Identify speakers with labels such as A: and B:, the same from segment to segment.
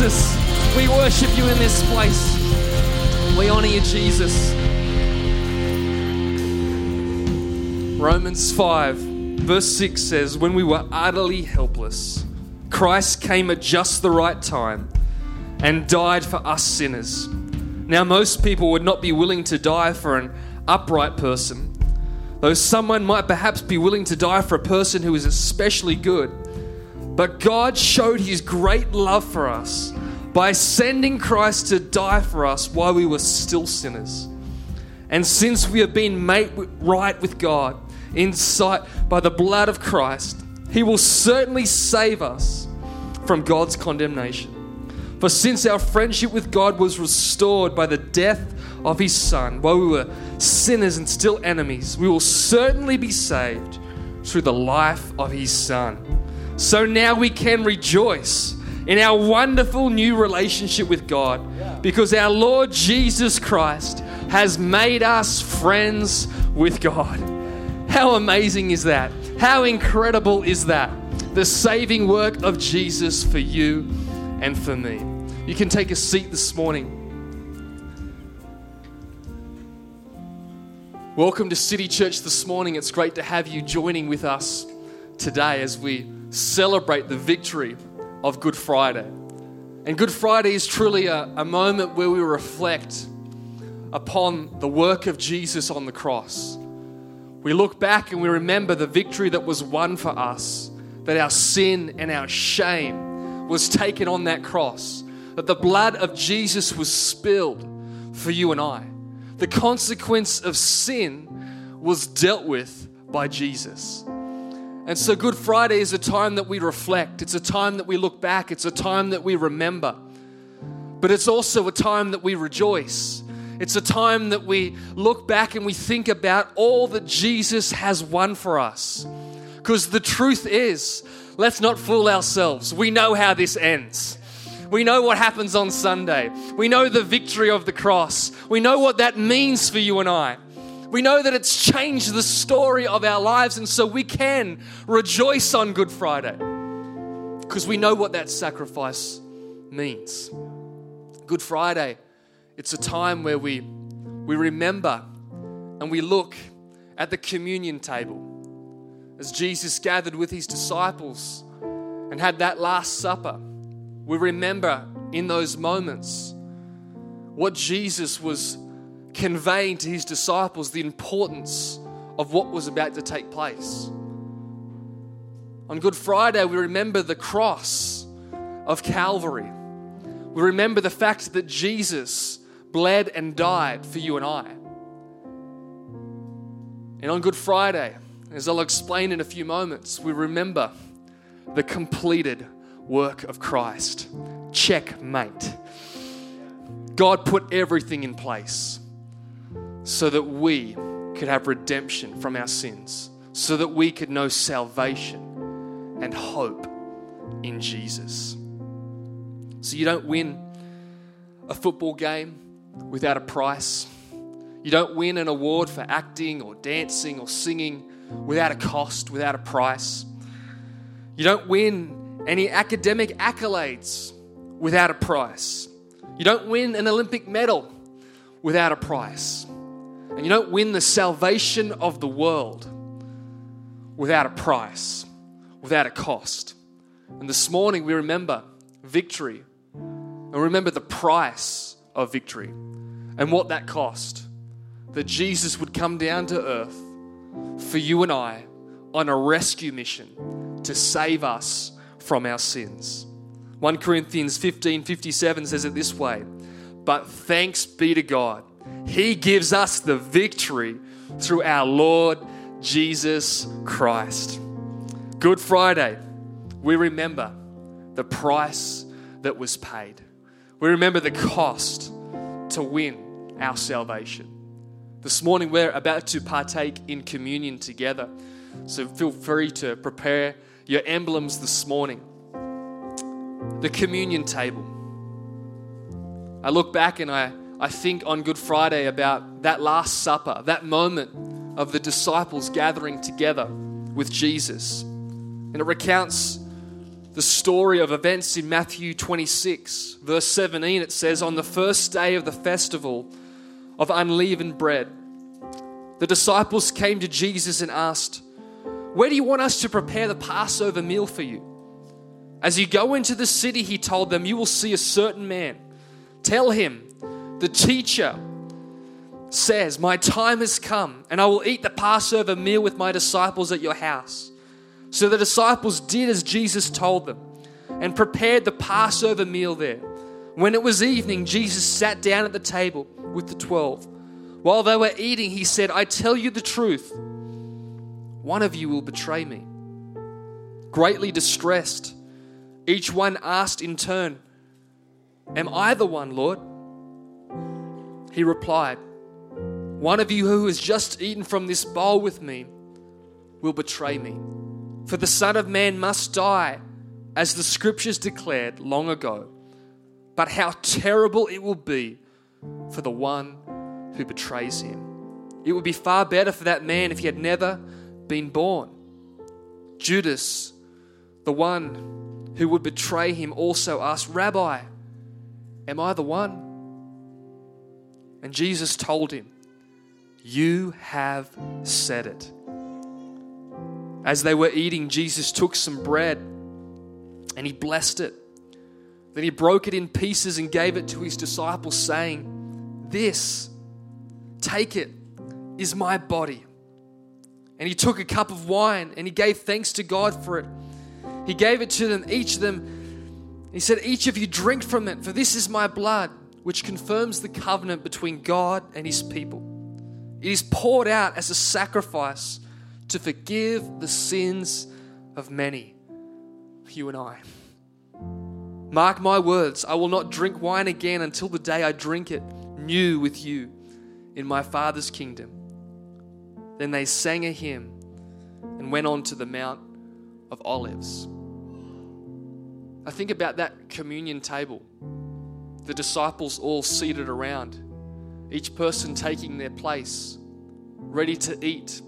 A: Jesus. We worship you in this place. We honor you, Jesus. Romans 5, verse 6 says, When we were utterly helpless, Christ came at just the right time and died for us sinners. Now, most people would not be willing to die for an upright person, though someone might perhaps be willing to die for a person who is especially good. But God showed his great love for us by sending Christ to die for us while we were still sinners. And since we have been made right with God in sight by the blood of Christ, he will certainly save us from God's condemnation. For since our friendship with God was restored by the death of his Son, while we were sinners and still enemies, we will certainly be saved through the life of his Son. So now we can rejoice in our wonderful new relationship with God because our Lord Jesus Christ has made us friends with God. How amazing is that? How incredible is that? The saving work of Jesus for you and for me. You can take a seat this morning. Welcome to City Church this morning. It's great to have you joining with us today as we celebrate the victory of Good Friday. And Good Friday is truly a, a moment where we reflect upon the work of Jesus on the cross. We look back and we remember the victory that was won for us, that our sin and our shame was taken on that cross, that the blood of Jesus was spilled for you and I. The consequence of sin was dealt with by Jesus. And so, Good Friday is a time that we reflect, it's a time that we look back, it's a time that we remember. But it's also a time that we rejoice. It's a time that we look back and we think about all that Jesus has won for us. Because the truth is, let's not fool ourselves. We know how this ends. We know what happens on Sunday. We know the victory of the cross. We know what that means for you and I. We know that it's changed the story of our lives, and so we can rejoice on Good Friday because we know what that sacrifice means. Good Friday, it's a time where we, we remember and we look at the communion table as Jesus gathered with his disciples and had that Last Supper. We remember in those moments what Jesus was conveying to his disciples the importance of what was about to take place. On Good Friday, we remember the cross of Calvary. We remember the fact that Jesus bled and died for you and I. And on Good Friday, as I'll explain in a few moments, we remember the completed work of Christ. Checkmate. God put everything in place so that we could have redemption from our sins, so that we could know salvation and hope in Jesus. So you don't win a football game without a price. You don't win an award for acting or dancing or singing without a cost, without a price. You don't win any academic accolades without a price. You don't win an Olympic medal without a price. And you don't win the salvation of the world without a price, without a cost. And this morning we remember victory and remember the price of victory and what that cost. That Jesus would come down to earth for you and I on a rescue mission to save us from our sins. 1 Corinthians 15 57 says it this way But thanks be to God, He gives us the victory through our Lord Jesus Christ. Good Friday, we remember the price that was paid. We remember the cost to win our salvation. This morning, we're about to partake in communion together. So feel free to prepare your emblems this morning. The communion table. I look back and I, I think on Good Friday about that Last Supper, that moment of the disciples gathering together with Jesus. And it recounts the story of events in Matthew 26, verse 17. It says, On the first day of the festival of unleavened bread, the disciples came to Jesus and asked, Where do you want us to prepare the Passover meal for you? As you go into the city, he told them, You will see a certain man. Tell him, the teacher says, My time has come, and I will eat the Passover meal with my disciples at your house. So the disciples did as Jesus told them and prepared the Passover meal there. When it was evening, Jesus sat down at the table with the twelve. While they were eating, he said, I tell you the truth, one of you will betray me. Greatly distressed, each one asked in turn, Am I the one, Lord? He replied, One of you who has just eaten from this bowl with me will betray me. For the Son of Man must die, as the scriptures declared long ago. But how terrible it will be for the one who betrays him. It would be far better for that man if he had never been born. Judas, the one who would betray him, also asked, Rabbi, am I the one? And Jesus told him, You have said it. As they were eating, Jesus took some bread and he blessed it. Then he broke it in pieces and gave it to his disciples, saying, This, take it, is my body. And he took a cup of wine and he gave thanks to God for it. He gave it to them, each of them. He said, Each of you drink from it, for this is my blood which confirms the covenant between God and his people. It is poured out as a sacrifice to forgive the sins of many, you and I. Mark my words, I will not drink wine again until the day I drink it new with you in my Father's kingdom. Then they sang a hymn and went on to the Mount of Olives. I think about that communion table the disciples all seated around, each person taking their place, ready to eat,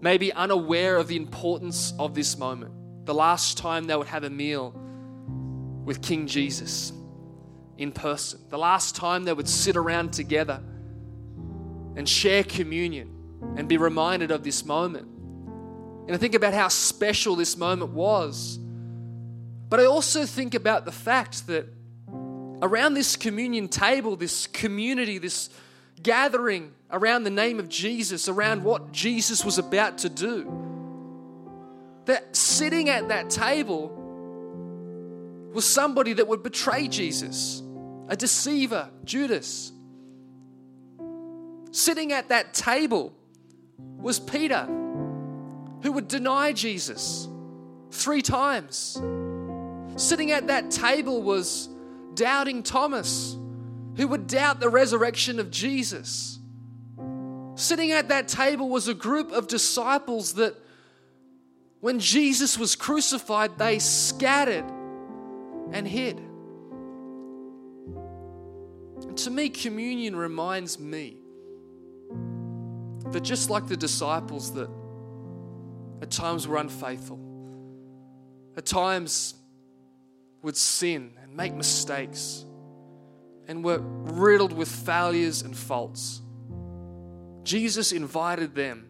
A: maybe unaware of the importance of this moment. The last time they would have a meal with King Jesus in person, the last time they would sit around together and share communion and be reminded of this moment. And I think about how special this moment was. But I also think about the fact that around this communion table, this community, this gathering around the name of Jesus, around what Jesus was about to do. That sitting at that table was somebody that would betray Jesus, a deceiver, Judas. Sitting at that table was Peter, who would deny Jesus three times. Sitting at that table was doubting Thomas, who would doubt the resurrection of Jesus. Sitting at that table was a group of disciples that, when Jesus was crucified, they scattered and hid. And to me, communion reminds me that just like the disciples that at times were unfaithful, at times would sin and make mistakes and were riddled with failures and faults. Jesus invited them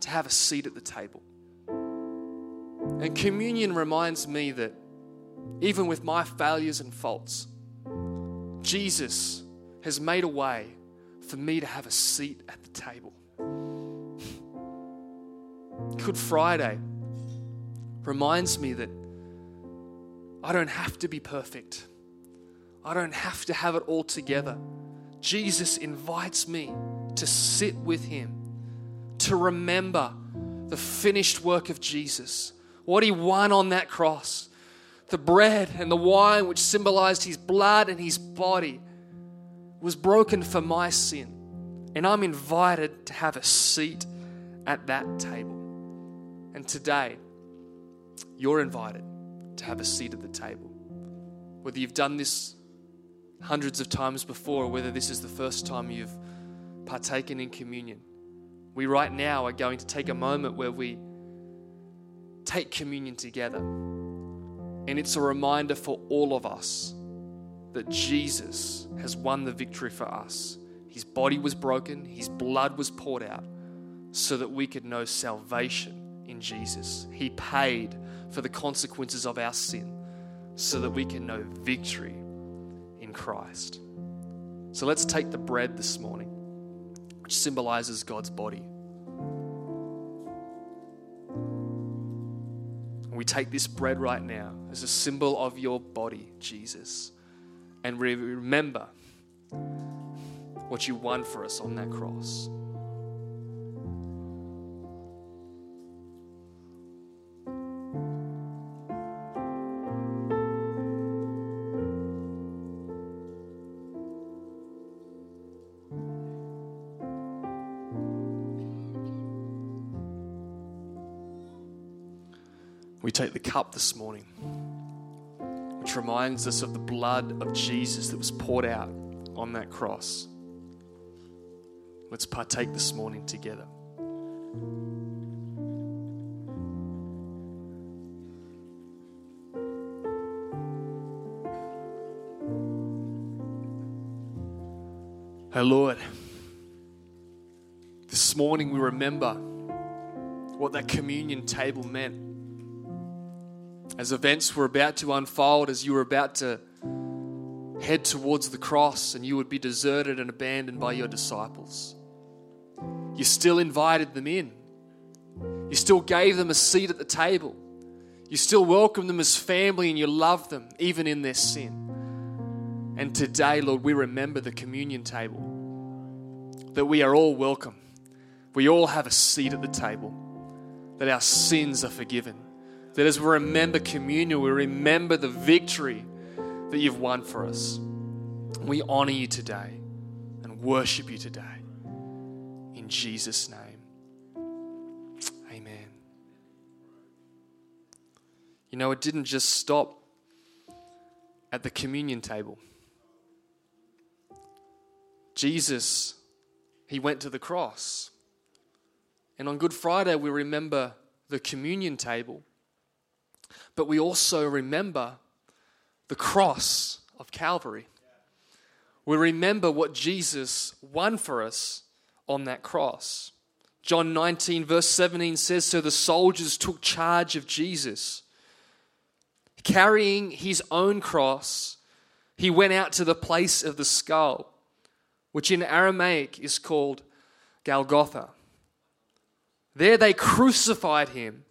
A: to have a seat at the table. And communion reminds me that even with my failures and faults, Jesus has made a way for me to have a seat at the table. Good Friday reminds me that I don't have to be perfect. I don't have to have it all together. Jesus invites me to sit with Him, to remember the finished work of Jesus, what He won on that cross, the bread and the wine, which symbolized His blood and His body, was broken for my sin. And I'm invited to have a seat at that table. And today, you're invited to have a seat at the table. Whether you've done this hundreds of times before or whether this is the first time you've partaken in communion, we right now are going to take a moment where we take communion together. And it's a reminder for all of us that Jesus has won the victory for us. His body was broken, his blood was poured out so that we could know salvation in Jesus. He paid for the consequences of our sin so that we can know victory in Christ. So let's take the bread this morning, which symbolizes God's body. We take this bread right now as a symbol of your body, Jesus. And we remember what you won for us on that cross. Take the cup this morning, which reminds us of the blood of Jesus that was poured out on that cross. Let's partake this morning together. Oh Lord, this morning we remember what that communion table meant as events were about to unfold, as you were about to head towards the cross and you would be deserted and abandoned by your disciples, you still invited them in. You still gave them a seat at the table. You still welcomed them as family and you loved them, even in their sin. And today, Lord, we remember the communion table that we are all welcome. We all have a seat at the table, that our sins are forgiven that as we remember communion, we remember the victory that you've won for us. We honor you today and worship you today. In Jesus' name. Amen. You know, it didn't just stop at the communion table. Jesus, he went to the cross. And on Good Friday, we remember the communion table but we also remember the cross of Calvary. We remember what Jesus won for us on that cross. John 19, verse 17 says So the soldiers took charge of Jesus. Carrying his own cross, he went out to the place of the skull, which in Aramaic is called Golgotha. There they crucified him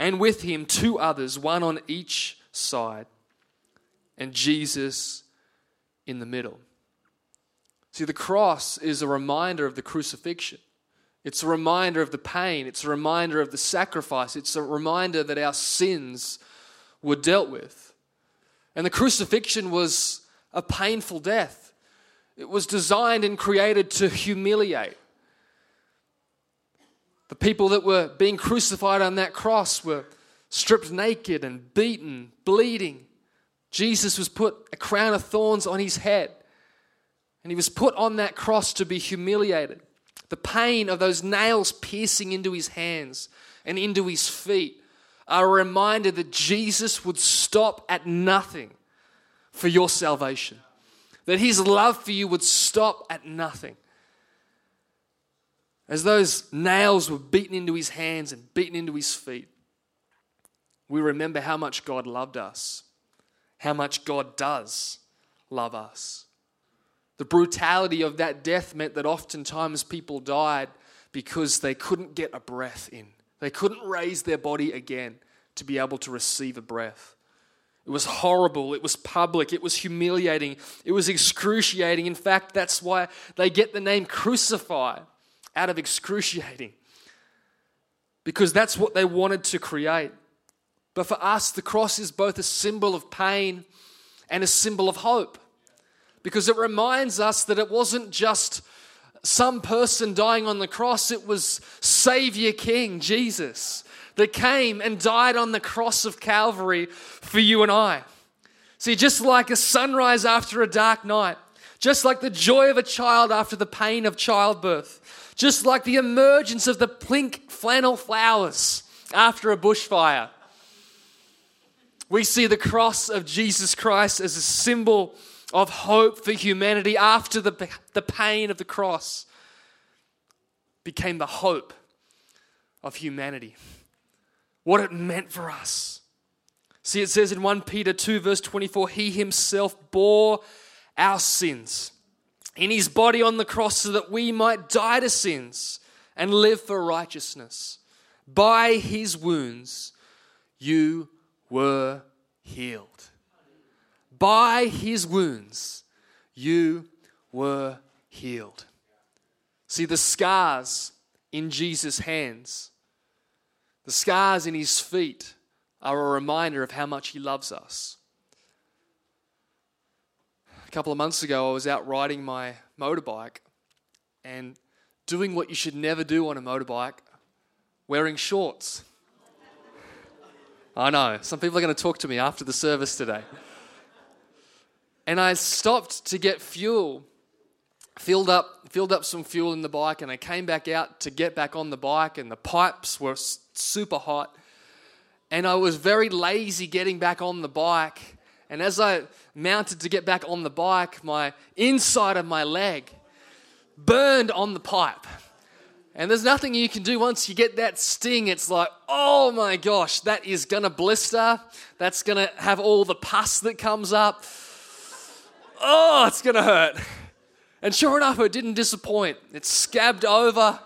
A: and with him two others, one on each side, and Jesus in the middle. See, the cross is a reminder of the crucifixion. It's a reminder of the pain. It's a reminder of the sacrifice. It's a reminder that our sins were dealt with. And the crucifixion was a painful death. It was designed and created to humiliate. The people that were being crucified on that cross were stripped naked and beaten, bleeding. Jesus was put a crown of thorns on his head, and he was put on that cross to be humiliated. The pain of those nails piercing into his hands and into his feet are a reminder that Jesus would stop at nothing for your salvation, that his love for you would stop at nothing. As those nails were beaten into his hands and beaten into his feet, we remember how much God loved us, how much God does love us. The brutality of that death meant that oftentimes people died because they couldn't get a breath in. They couldn't raise their body again to be able to receive a breath. It was horrible. It was public. It was humiliating. It was excruciating. In fact, that's why they get the name crucify out of excruciating because that's what they wanted to create. But for us, the cross is both a symbol of pain and a symbol of hope because it reminds us that it wasn't just some person dying on the cross, it was Savior King Jesus that came and died on the cross of Calvary for you and I. See, just like a sunrise after a dark night, just like the joy of a child after the pain of childbirth, just like the emergence of the pink flannel flowers after a bushfire. We see the cross of Jesus Christ as a symbol of hope for humanity after the, the pain of the cross became the hope of humanity. What it meant for us. See, it says in 1 Peter 2, verse 24, He Himself bore our sins in His body on the cross so that we might die to sins and live for righteousness. By His wounds, you were healed. By His wounds, you were healed. See, the scars in Jesus' hands, the scars in his feet are a reminder of how much he loves us. A couple of months ago, I was out riding my motorbike and doing what you should never do on a motorbike wearing shorts. I know, some people are going to talk to me after the service today. And I stopped to get fuel filled up, filled up some fuel in the bike, and I came back out to get back on the bike, and the pipes were super hot. And I was very lazy getting back on the bike. And as I mounted to get back on the bike, my inside of my leg burned on the pipe. And there's nothing you can do once you get that sting. It's like, oh my gosh, that is going to blister. That's going to have all the pus that comes up. Oh, it's going to hurt. And sure enough, it didn't disappoint. It scabbed over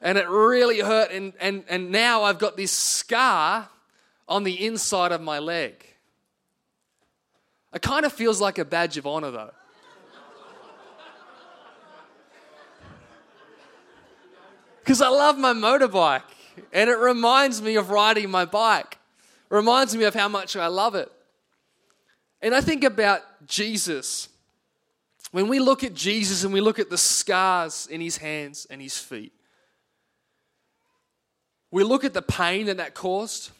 A: and it really hurt. And, and, and now I've got this scar on the inside of my leg. It kind of feels like a badge of honor, though. Because I love my motorbike and it reminds me of riding my bike, reminds me of how much I love it. And I think about Jesus when we look at Jesus and we look at the scars in his hands and his feet, we look at the pain that that caused,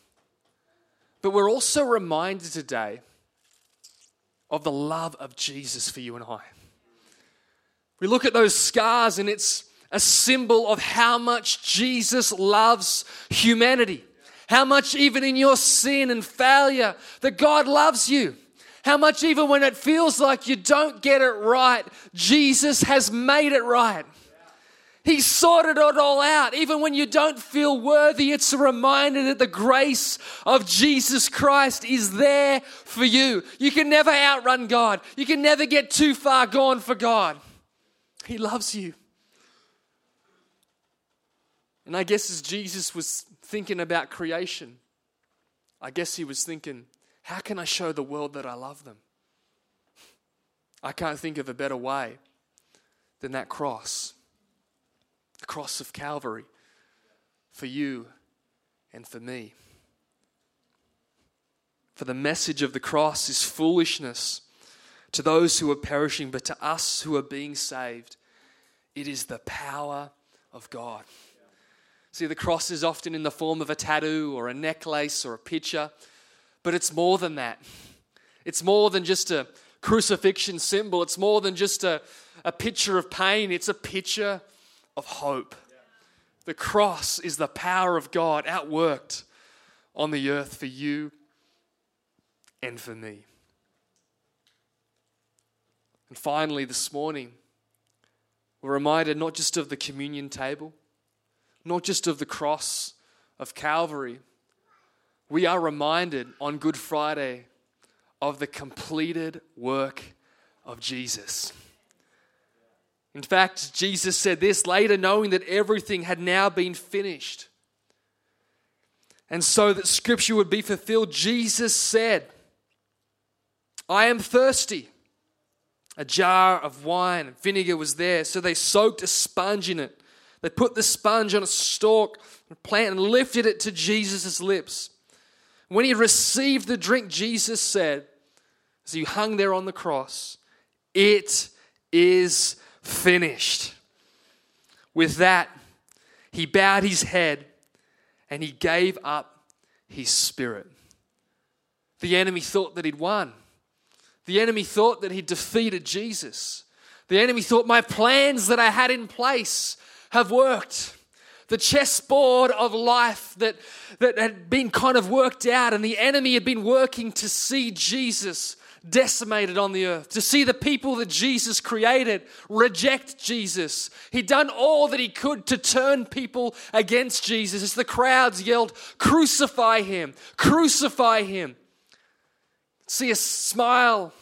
A: but we're also reminded today of the love of Jesus for you and I. We look at those scars and it's a symbol of how much Jesus loves humanity. How much, even in your sin and failure, that God loves you. How much, even when it feels like you don't get it right, Jesus has made it right. He sorted it all out. Even when you don't feel worthy, it's a reminder that the grace of Jesus Christ is there for you. You can never outrun God, you can never get too far gone for God. He loves you. And I guess as Jesus was thinking about creation, I guess he was thinking, how can I show the world that I love them? I can't think of a better way than that cross the cross of Calvary for you and for me. For the message of the cross is foolishness to those who are perishing, but to us who are being saved, it is the power of God. See, the cross is often in the form of a tattoo or a necklace or a picture. But it's more than that. It's more than just a crucifixion symbol, it's more than just a, a picture of pain, it's a picture of hope. The cross is the power of God outworked on the earth for you and for me. And finally, this morning, we're reminded not just of the communion table, not just of the cross of Calvary, we are reminded on Good Friday of the completed work of Jesus. In fact, Jesus said this later, knowing that everything had now been finished. And so that scripture would be fulfilled, Jesus said, I am thirsty. A jar of wine and vinegar was there, so they soaked a sponge in it. They put the sponge on a stalk, and plant, and lifted it to Jesus' lips. When he received the drink, Jesus said, as he hung there on the cross, It is finished. With that, he bowed his head and he gave up his spirit. The enemy thought that he'd won. The enemy thought that he'd defeated Jesus. The enemy thought my plans that I had in place have worked. the chessboard of life that, that had been kind of worked out, and the enemy had been working to see Jesus decimated on the earth, to see the people that Jesus created reject Jesus. He'd done all that he could to turn people against Jesus as the crowds yelled, Crucify him! Crucify him! See a smile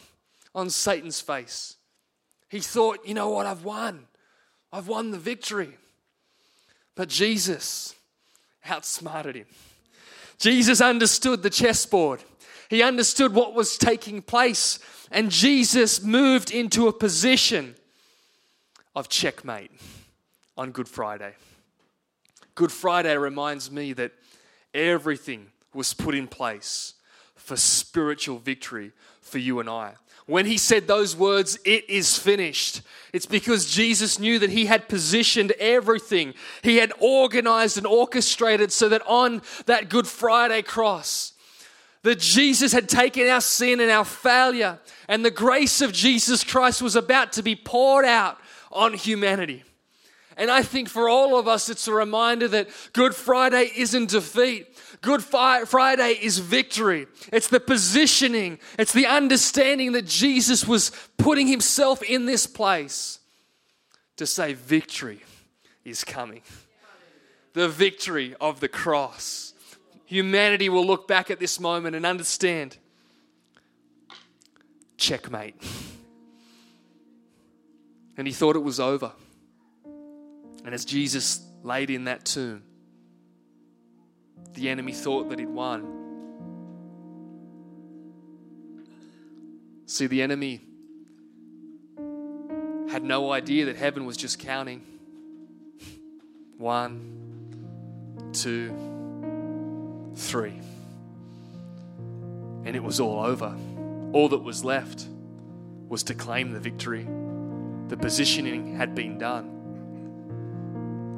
A: on Satan's face. He thought, you know what, I've won. I've won the victory. But Jesus outsmarted him. Jesus understood the chessboard. He understood what was taking place, and Jesus moved into a position of checkmate on Good Friday. Good Friday reminds me that everything was put in place for spiritual victory for you and I. When he said those words, it is finished, it's because Jesus knew that he had positioned everything. He had organized and orchestrated so that on that Good Friday cross, that Jesus had taken our sin and our failure, and the grace of Jesus Christ was about to be poured out on humanity. And I think for all of us, it's a reminder that Good Friday isn't defeat. Good Friday is victory. It's the positioning, it's the understanding that Jesus was putting himself in this place to say, Victory is coming. The victory of the cross humanity will look back at this moment and understand checkmate. And he thought it was over. And as Jesus laid in that tomb, the enemy thought that he'd won. See, the enemy had no idea that heaven was just counting. One, two, three. And it was all over. All that was left was to claim the victory. The positioning had been done.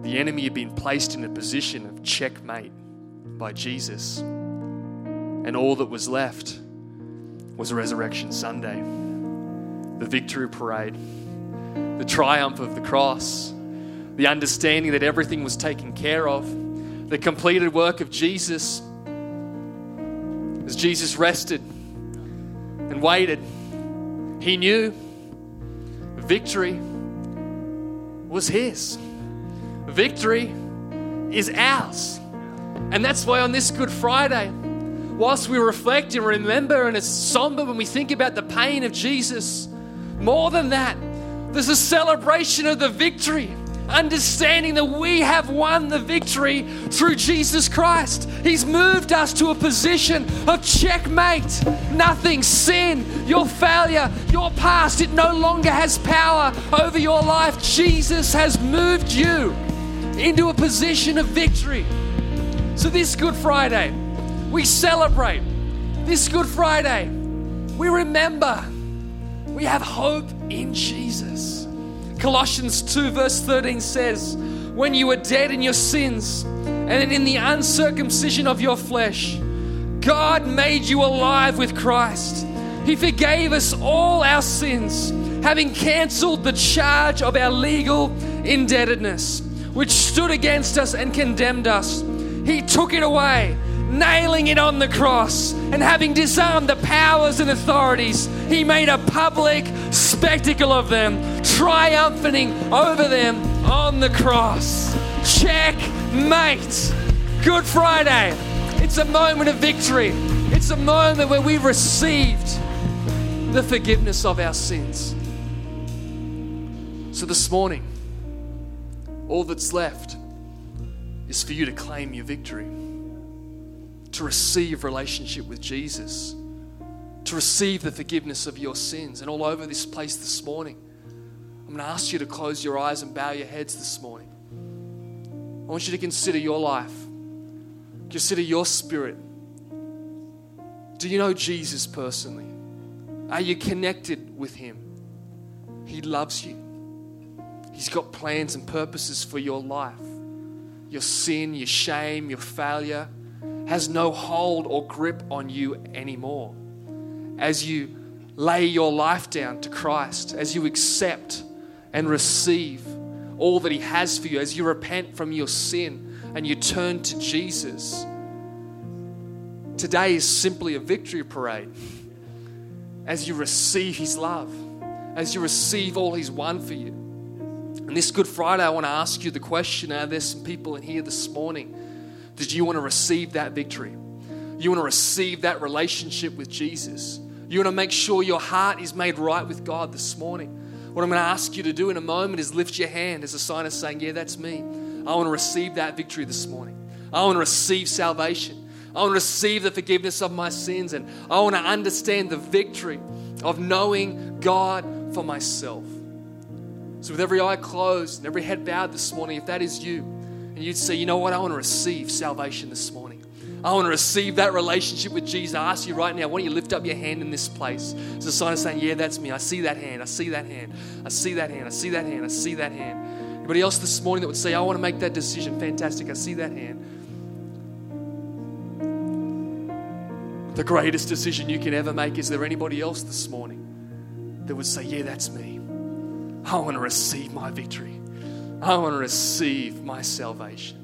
A: The enemy had been placed in a position of checkmate by Jesus. And all that was left was Resurrection Sunday, the victory parade, the triumph of the cross, the understanding that everything was taken care of, the completed work of Jesus as Jesus rested and waited, he knew victory was his. Victory is ours. And that's why on this Good Friday, whilst we reflect and remember, and it's somber when we think about the pain of Jesus, more than that, there's a celebration of the victory understanding that we have won the victory through Jesus Christ. He's moved us to a position of checkmate. Nothing, sin, your failure, your past, it no longer has power over your life. Jesus has moved you into a position of victory. So, this Good Friday, we celebrate. This Good Friday, we remember we have hope in Jesus. Colossians 2, verse 13 says, When you were dead in your sins and in the uncircumcision of your flesh, God made you alive with Christ. He forgave us all our sins, having cancelled the charge of our legal indebtedness, which stood against us and condemned us. He took it away nailing it on the cross, and having disarmed the powers and authorities, he made a public spectacle of them, triumphing over them on the cross. Checkmate. Good Friday. It's a moment of victory. It's a moment where we received the forgiveness of our sins. So this morning, all that's left is for you to claim your victory to receive relationship with Jesus, to receive the forgiveness of your sins. And all over this place this morning, I'm going to ask you to close your eyes and bow your heads this morning. I want you to consider your life, consider your spirit. Do you know Jesus personally? Are you connected with Him? He loves you. He's got plans and purposes for your life. Your sin, your shame, your failure, has no hold or grip on you anymore. As you lay your life down to Christ, as you accept and receive all that He has for you, as you repent from your sin and you turn to Jesus, today is simply a victory parade. As you receive His love, as you receive all He's won for you. And this Good Friday, I want to ask you the question Are there some people in here this morning? Did you want to receive that victory? You want to receive that relationship with Jesus? You want to make sure your heart is made right with God this morning? What I'm going to ask you to do in a moment is lift your hand as a sign of saying, Yeah, that's me. I want to receive that victory this morning. I want to receive salvation. I want to receive the forgiveness of my sins. And I want to understand the victory of knowing God for myself. So, with every eye closed and every head bowed this morning, if that is you, and you'd say, you know what, I want to receive salvation this morning. I want to receive that relationship with Jesus. I ask you right now, why don't you lift up your hand in this place? It's a sign of saying, Yeah, that's me. I see that hand. I see that hand. I see that hand. I see that hand. I see that hand. Anybody else this morning that would say, I want to make that decision? Fantastic. I see that hand. The greatest decision you can ever make. Is there anybody else this morning that would say, Yeah, that's me? I want to receive my victory. I want to receive my salvation.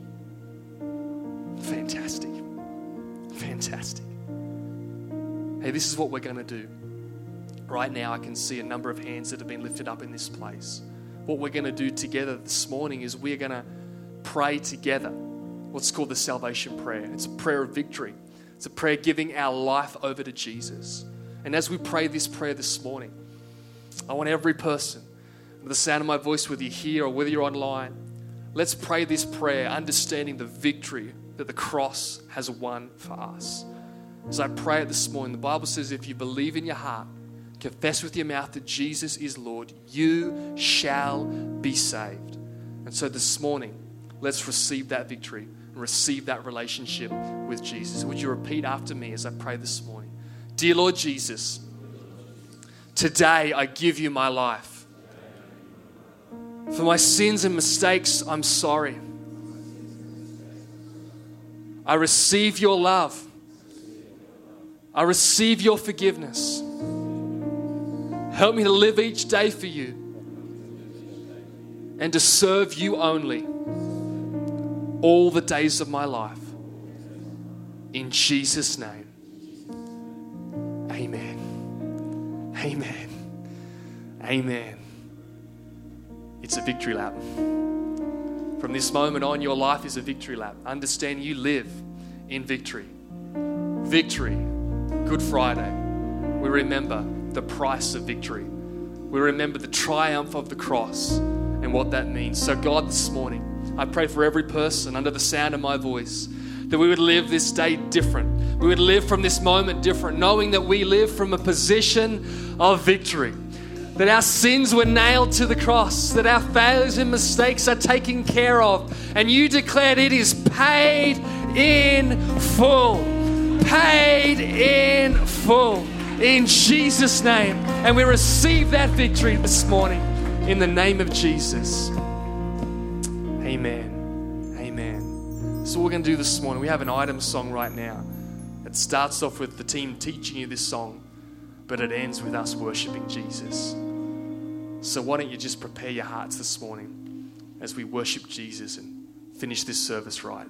A: Fantastic. Fantastic. Hey, this is what we're going to do. Right now, I can see a number of hands that have been lifted up in this place. What we're going to do together this morning is we're going to pray together what's called the salvation prayer. It's a prayer of victory, it's a prayer giving our life over to Jesus. And as we pray this prayer this morning, I want every person the sound of my voice, whether you're here or whether you're online, let's pray this prayer, understanding the victory that the cross has won for us. As I pray it this morning, the Bible says if you believe in your heart, confess with your mouth that Jesus is Lord, you shall be saved. And so this morning, let's receive that victory and receive that relationship with Jesus. Would you repeat after me as I pray this morning? Dear Lord Jesus, today I give you my life. For my sins and mistakes, I'm sorry. I receive your love. I receive your forgiveness. Help me to live each day for you and to serve you only all the days of my life. In Jesus' name. Amen. Amen. Amen. It's a victory lap. From this moment on, your life is a victory lap. Understand you live in victory. Victory, Good Friday. We remember the price of victory. We remember the triumph of the cross and what that means. So, God, this morning, I pray for every person under the sound of my voice that we would live this day different. We would live from this moment different, knowing that we live from a position of victory that our sins were nailed to the cross, that our failures and mistakes are taken care of. And you declared it is paid in full. Paid in full. In Jesus' name. And we receive that victory this morning in the name of Jesus. Amen. Amen. So, we're going to do this morning, we have an item song right now. It starts off with the team teaching you this song but it ends with us worshiping Jesus. So, why don't you just prepare your hearts this morning as we worship Jesus and finish this service right?